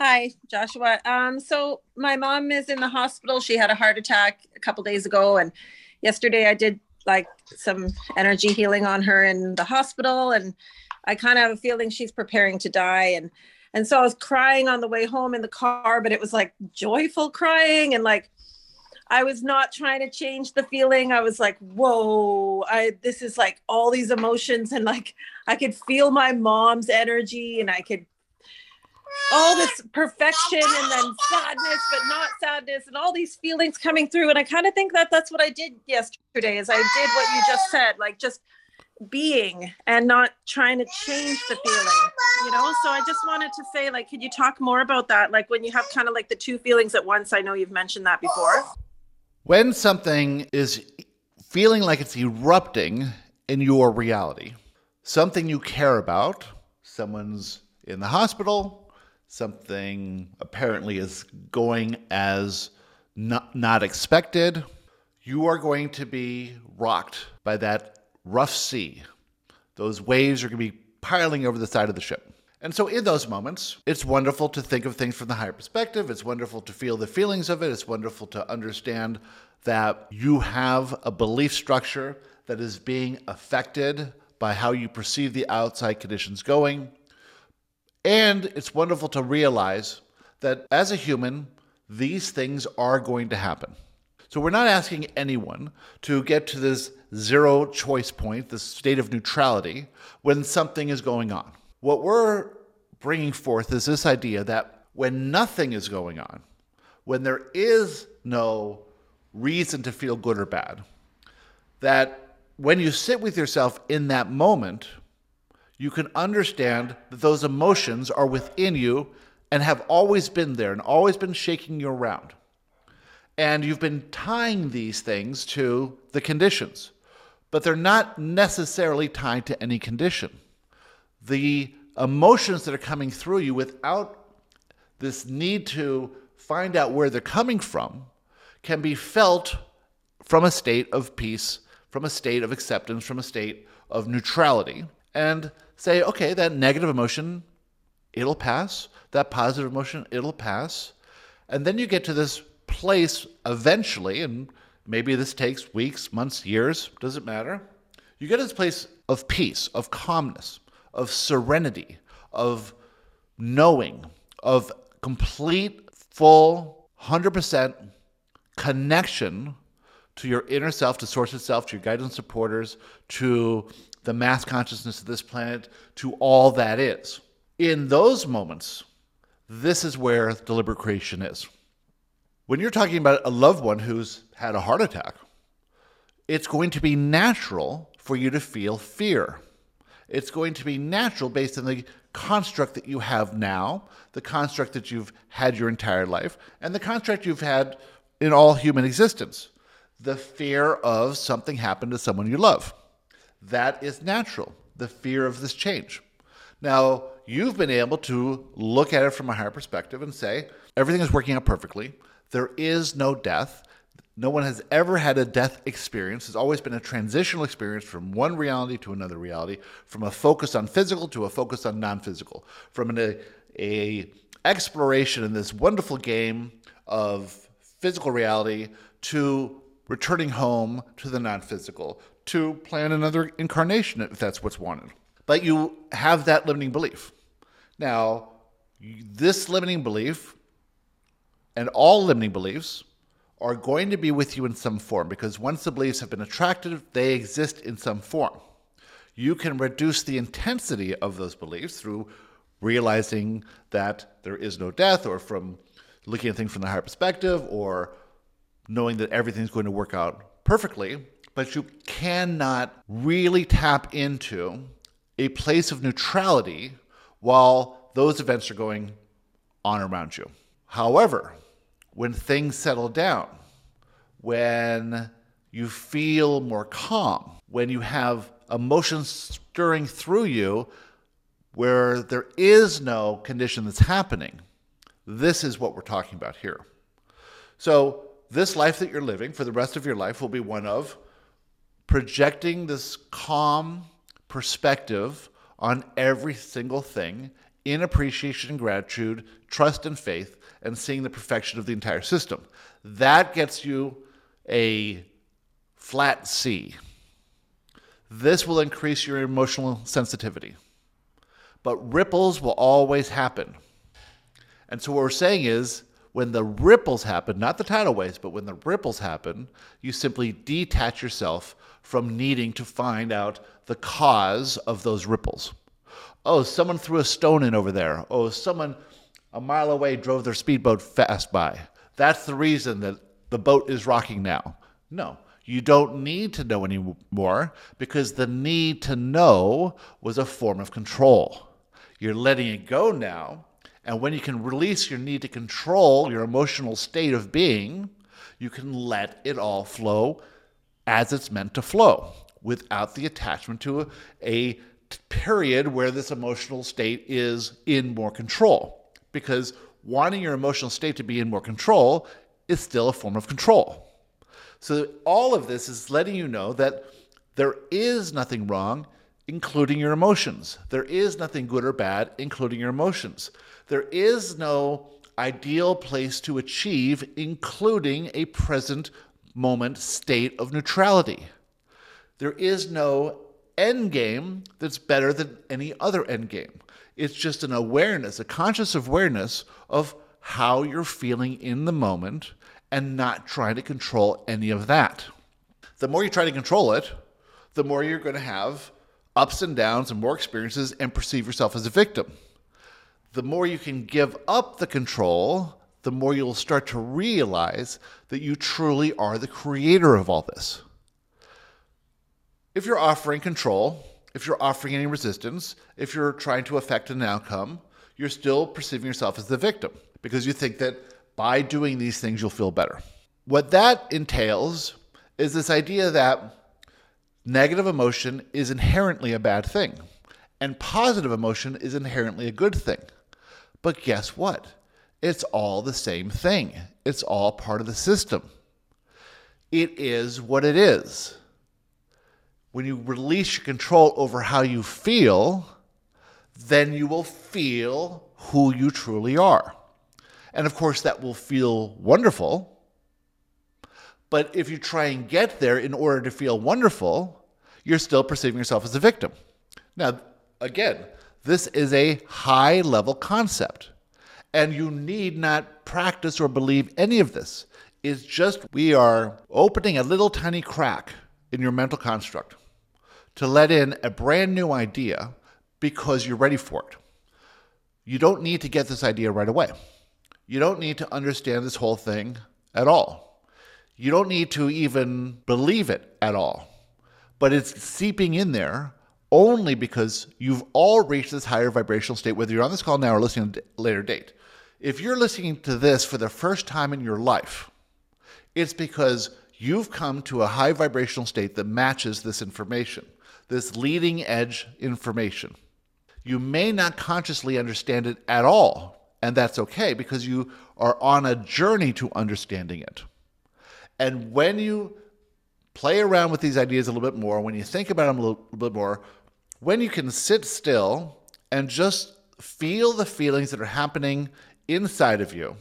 Hi, Joshua. Um, so my mom is in the hospital. She had a heart attack a couple days ago, and yesterday I did like some energy healing on her in the hospital, and I kind of have a feeling she's preparing to die. And and so I was crying on the way home in the car, but it was like joyful crying, and like I was not trying to change the feeling. I was like, whoa, I this is like all these emotions, and like I could feel my mom's energy, and I could all this perfection and then sadness but not sadness and all these feelings coming through. And i kind of think that that's what i did yesterday is i did what you just said like just being and not trying to change the feeling you know? So i just wanted to say like could you talk more about that? Like when you have kind of like the two feelings at once i know you've mentioned that before
When something is feeling like it's erupting in your reality, something you care about, someone's in the hospital, something apparently is going as not, not expected, you are going to be rocked by that rough sea. Those waves are going to be piling over the side of the ship. And so, in those moments, it's wonderful to think of things from the higher perspective. It's wonderful to feel the feelings of it. It's wonderful to understand that you have a belief structure that is being affected by how you perceive the outside conditions going. And it's wonderful to realize that as a human, these things are going to happen. So we're not asking anyone to get to this zero choice point, this state of neutrality, when something is going on. What we're bringing forth is this idea that when nothing is going on, when there is no reason to feel good or bad, that when you sit with yourself in that moment, you can understand that those emotions are within you and have always been there and always been shaking you around. And you've been tying these things to the conditions, but they're not necessarily tied to any condition. The emotions that are coming through you without this need to find out where they're coming from can be felt from a state of peace, from a state of acceptance, from a state of neutrality, and say, okay, that negative emotion, it'll pass. That positive emotion, it'll pass. And then you get to this place eventually, and maybe this takes weeks, months, years, doesn't matter. You get to this place of peace, of calmness, of serenity, of knowing, of complete, full, 100% connection to your inner self, to source itself, to your guidance supporters, to the mass consciousness of this planet, to all that is. In those moments, this is where deliberate creation is. When you're talking about a loved one who's had a heart attack, it's going to be natural for you to feel fear. It's going to be natural based on the construct that you have now, the construct that you've had your entire life, and the construct you've had in all human existence. The fear of something happened to someone you love. That is natural, the fear of this change. Now, you've been able to look at it from a higher perspective and say, everything is working out perfectly. There is no death. No one has ever had a death experience. It's always been a transitional experience from one reality to another reality, from a focus on physical to a focus on non-physical, from an a, a exploration in this wonderful game of physical reality to returning home to the non-physical, to plan another incarnation if that's what's wanted. But you have that limiting belief. Now, this limiting belief and all limiting beliefs are going to be with you in some form because once the beliefs have been attracted, they exist in some form. You can reduce the intensity of those beliefs through realizing that there is no death or from looking at things from the higher perspective or knowing that everything's going to work out perfectly, but you cannot really tap into a place of neutrality while those events are going on around you. However, when things settle down, when you feel more calm, when you have emotions stirring through you where there is no condition that's happening, this is what we're talking about here. So, this life that you're living for the rest of your life will be one of projecting this calm perspective on every single thing in appreciation and gratitude, trust and faith, and seeing the perfection of the entire system. That gets you a flat sea. This will increase your emotional sensitivity. But ripples will always happen. And so, what we're saying is when the ripples happen, not the tidal waves, but when the ripples happen, you simply detach yourself from needing to find out the cause of those ripples. Oh, someone threw a stone in over there. Oh, someone a mile away drove their speedboat fast by. That's the reason that the boat is rocking now. No, you don't need to know anymore because the need to know was a form of control. You're letting it go now and when you can release your need to control your emotional state of being, you can let it all flow as it's meant to flow without the attachment to a, a period where this emotional state is in more control. Because wanting your emotional state to be in more control is still a form of control. So, all of this is letting you know that there is nothing wrong, including your emotions. There is nothing good or bad, including your emotions. There is no ideal place to achieve, including a present moment state of neutrality. There is no end game that's better than any other end game. It's just an awareness, a conscious awareness of how you're feeling in the moment and not trying to control any of that. The more you try to control it, the more you're going to have ups and downs and more experiences and perceive yourself as a victim the more you can give up the control, the more you'll start to realize that you truly are the creator of all this. If you're offering control, if you're offering any resistance, if you're trying to affect an outcome, you're still perceiving yourself as the victim because you think that by doing these things, you'll feel better. What that entails is this idea that negative emotion is inherently a bad thing and positive emotion is inherently a good thing. But guess what? It's all the same thing, it's all part of the system. It is what it is. When you release your control over how you feel, then you will feel who you truly are. And of course, that will feel wonderful. But if you try and get there in order to feel wonderful, you're still perceiving yourself as a victim. Now, again, this is a high level concept. And you need not practice or believe any of this. It's just we are opening a little tiny crack in your mental construct to let in a brand new idea because you're ready for it. You don't need to get this idea right away. You don't need to understand this whole thing at all. You don't need to even believe it at all. But it's seeping in there only because you've all reached this higher vibrational state, whether you're on this call now or listening at a later date. If you're listening to this for the first time in your life, it's because you've come to a high vibrational state that matches this information, this leading edge information. You may not consciously understand it at all, and that's okay because you are on a journey to understanding it. And when you play around with these ideas a little bit more, when you think about them a little, bit more, when you can sit still and just feel the feelings that are happening inside of you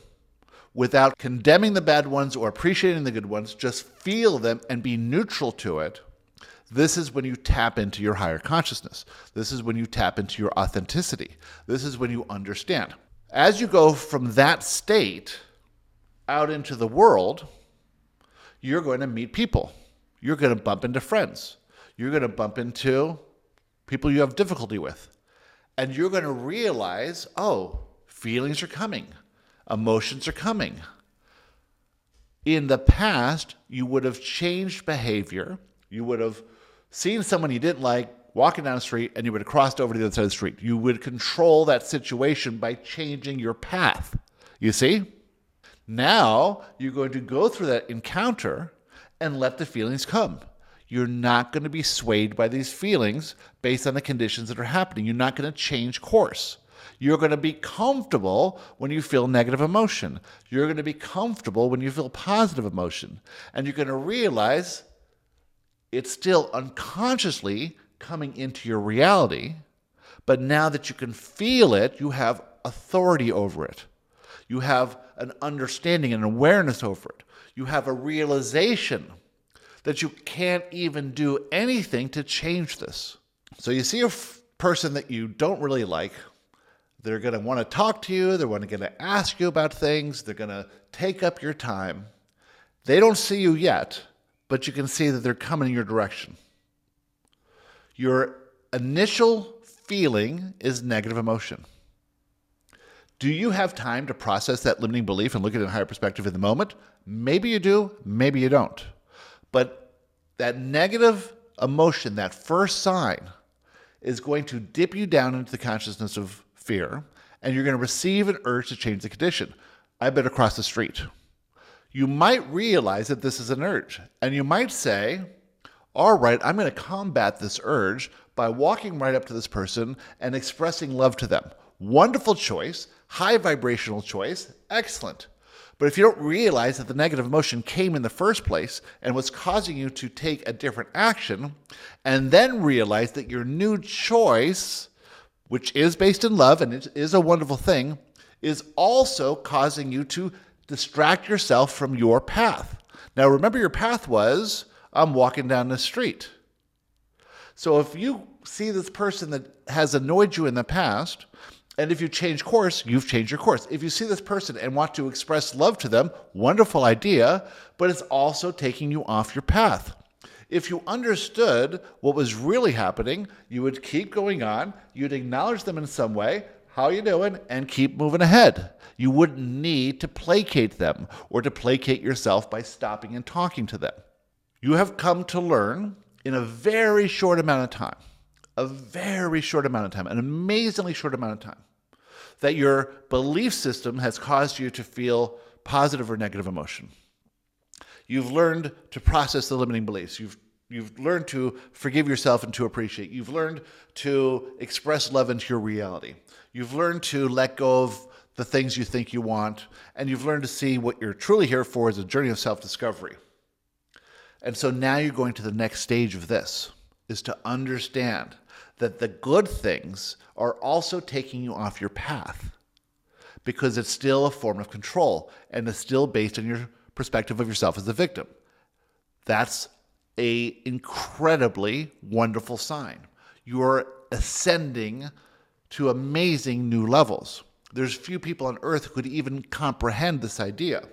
without condemning the bad ones or appreciating the good ones, just feel them and be neutral to it. This is when you tap into your higher consciousness. This is when you tap into your authenticity. This is when you understand. As you go from that state out into the world, you're going to meet people. You're going to bump into friends. You're going to bump into people you have difficulty with. And you're going to realize, oh, feelings are coming, emotions are coming. In the past, you would have changed behavior. You would have seen someone you didn't like walking down the street and you would have crossed over to the other side of the street. You would control that situation by changing your path. You see? Now you're going to go through that encounter and let the feelings come. You're not going to be swayed by these feelings based on the conditions that are happening. You're not going to change course. You're going to be comfortable when you feel negative emotion. You're going to be comfortable when you feel positive emotion. And you're going to realize it's still unconsciously coming into your reality. But now that you can feel it, you have authority over it. You have an understanding and awareness over it. You have a realization that you can't even do anything to change this. So you see a f- person that you don't really like, they're going to want to talk to you, they're going to ask you about things, they're going to take up your time. They don't see you yet, but you can see that they're coming in your direction. Your initial feeling is negative emotion. Do you have time to process that limiting belief and look at it in a higher perspective in the moment? Maybe you do, maybe you don't. But that negative emotion, that first sign, is going to dip you down into the consciousness of fear, and you're going to receive an urge to change the condition. I better cross the street. You might realize that this is an urge, and you might say, All right, I'm going to combat this urge by walking right up to this person and expressing love to them. Wonderful choice, high vibrational choice, excellent. But if you don't realize that the negative emotion came in the first place and was causing you to take a different action, and then realize that your new choice, which is based in love and it is a wonderful thing, is also causing you to distract yourself from your path. Now, remember, your path was I'm walking down the street. So if you see this person that has annoyed you in the past, and if you change course, you've changed your course. If you see this person and want to express love to them, wonderful idea, but it's also taking you off your path. If you understood what was really happening, you would keep going on, you'd acknowledge them in some way, how you doing, and keep moving ahead. You wouldn't need to placate them or to placate yourself by stopping and talking to them. You have come to learn in a very short amount of time, a very short amount of time, an amazingly short amount of time, that your belief system has caused you to feel positive or negative emotion. You've learned to process the limiting beliefs. You've You've learned to forgive yourself and to appreciate. You've learned to express love into your reality. You've learned to let go of the things you think you want. And you've learned to see what you're truly here for is a journey of self discovery. And so now you're going to the next stage of this is to understand that the good things are also taking you off your path because it's still a form of control and it's still based on your perspective of yourself as the victim. That's a incredibly wonderful sign. You're ascending to amazing new levels. There's few people on earth who could even comprehend this idea.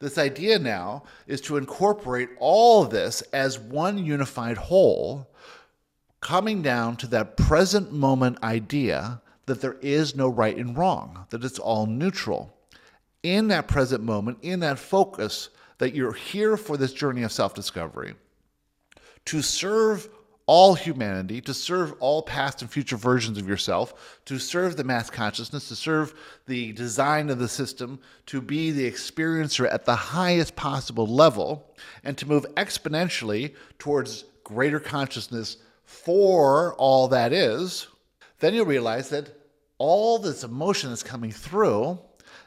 This idea now is to incorporate all this as one unified whole, coming down to that present moment idea that there is no right and wrong, that it's all neutral. In that present moment, in that focus, that you're here for this journey of self discovery, to serve all humanity, to serve all past and future versions of yourself, to serve the mass consciousness, to serve the design of the system, to be the experiencer at the highest possible level, and to move exponentially towards greater consciousness for all that is, then you'll realize that all this emotion that's coming through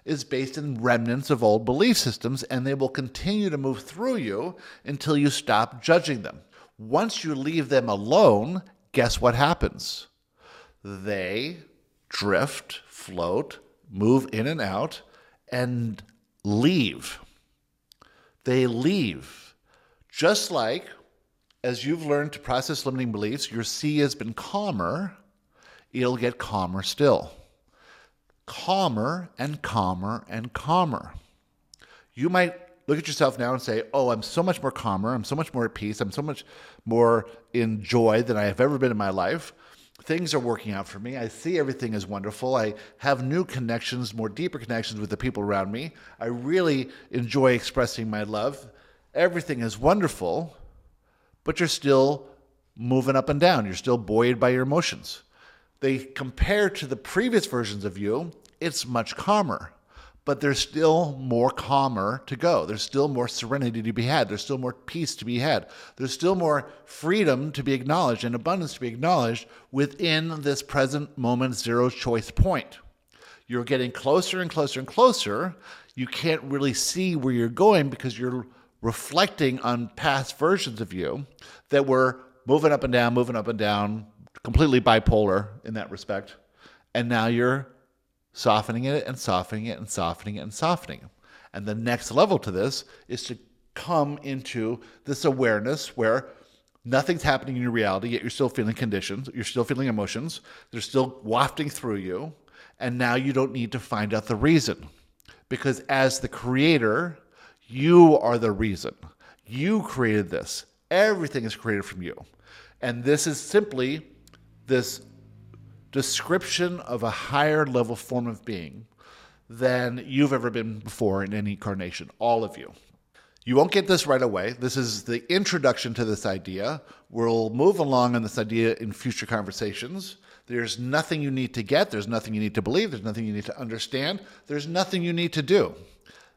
is based in remnants of old belief systems, and they will continue to move through you until you stop judging them. Once you leave them alone, guess what happens? They drift, float, move in and out, and leave. They leave. Just like as you've learned to process limiting beliefs, your sea has been calmer, it'll get calmer still. Calmer and calmer and calmer. You might look at yourself now and say, "Oh, I'm so much more calmer. I'm so much more at peace. I'm so much more in joy than I have ever been in my life." Things are working out for me. I see everything is wonderful. I have new connections, more deeper connections with the people around me. I really enjoy expressing my love. Everything is wonderful, but you're still moving up and down. You're still buoyed by your emotions. They compare to the previous versions of you, it's much calmer, but there's still more calmer to go. There's still more serenity to be had. There's still more peace to be had. There's still more freedom to be acknowledged and abundance to be acknowledged within this present moment zero choice point. You're getting closer and closer and closer. You can't really see where you're going because you're reflecting on past versions of you that were moving up and down, moving up and down, completely bipolar in that respect. And now you're softening it and softening it and softening it and softening it. And the next level to this is to come into this awareness where nothing's happening in your reality, yet you're still feeling conditions, you're still feeling emotions, they're still wafting through you. And now you don't need to find out the reason. Because as the creator, you are the reason. You created this. Everything is created from you. And this is simply this description of a higher level form of being than you've ever been before in any incarnation, all of you. You won't get this right away. This is the introduction to this idea. We'll move along on this idea in future conversations. There's nothing you need to get, there's nothing you need to believe, there's nothing you need to understand, there's nothing you need to do.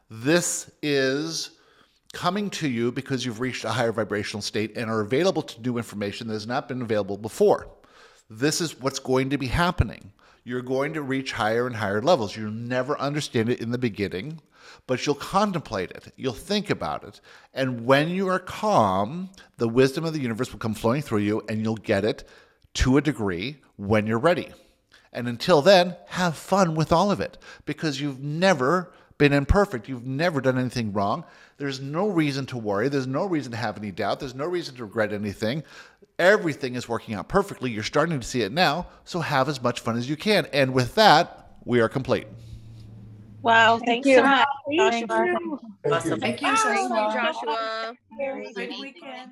This is coming to you because you've reached a higher vibrational state and are available to do information that has not been available before. This is what's going to be happening. You're going to reach higher and higher levels. You'll never understand it in the beginning, but you'll contemplate it. You'll think about it. And when you are calm, the wisdom of the universe will come flowing through you and you'll get it to a degree when you're ready. And until then, have fun with all of it because you've never been imperfect. You've never done anything wrong. There's no reason to worry. There's no reason to have any doubt. There's no reason to regret anything. Everything is working out perfectly. You're starting to see it now. So have as much fun as you can. And with that, we are complete.
Wow,
Thank
thanks
you.
so much.
Thank
Joshua.
you.
Thank you.
Thank you so
Thank you,
much.
Joshua.
Good weekend.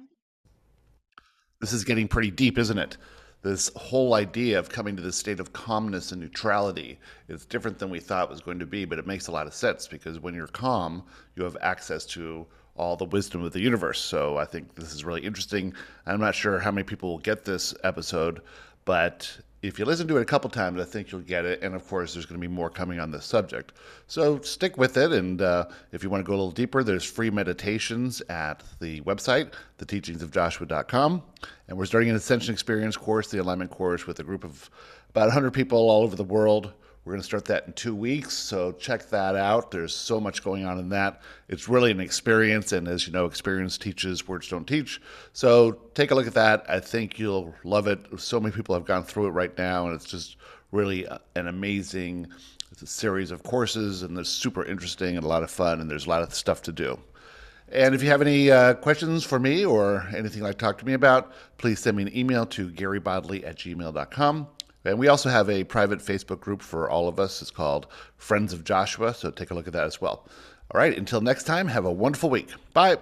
This is getting pretty deep, isn't it? This whole idea of coming to this state of calmness and neutrality is different than we thought it was going to be, but it makes a lot of sense because when you're calm, you have access to all the wisdom of the universe. So I think this is really interesting. I'm not sure how many people will get this episode, but if you listen to it a couple times, I think you'll get it. And of course, there's going to be more coming on this subject. So stick with it. And uh, if you want to go a little deeper, there's free meditations at the website, theteachingsofjoshua.com. And we're starting an Ascension Experience course, the alignment course, with a group of about 100 people all over the world. We're going to start that in two weeks, so check that out. There's so much going on in that. It's really an experience, and as you know, experience teaches, words don't teach. So take a look at that. I think you'll love it. So many people have gone through it right now, and it's just really an amazing series of courses, and they're super interesting and a lot of fun, and there's a lot of stuff to do. And if you have any uh, questions for me or anything like to talk to me about, please send me an email to garybodley at gmail.com. And we also have a private Facebook group for all of us. It's called Friends of Joshua. So take a look at that as well. All right, until next time, have a wonderful week. Bye.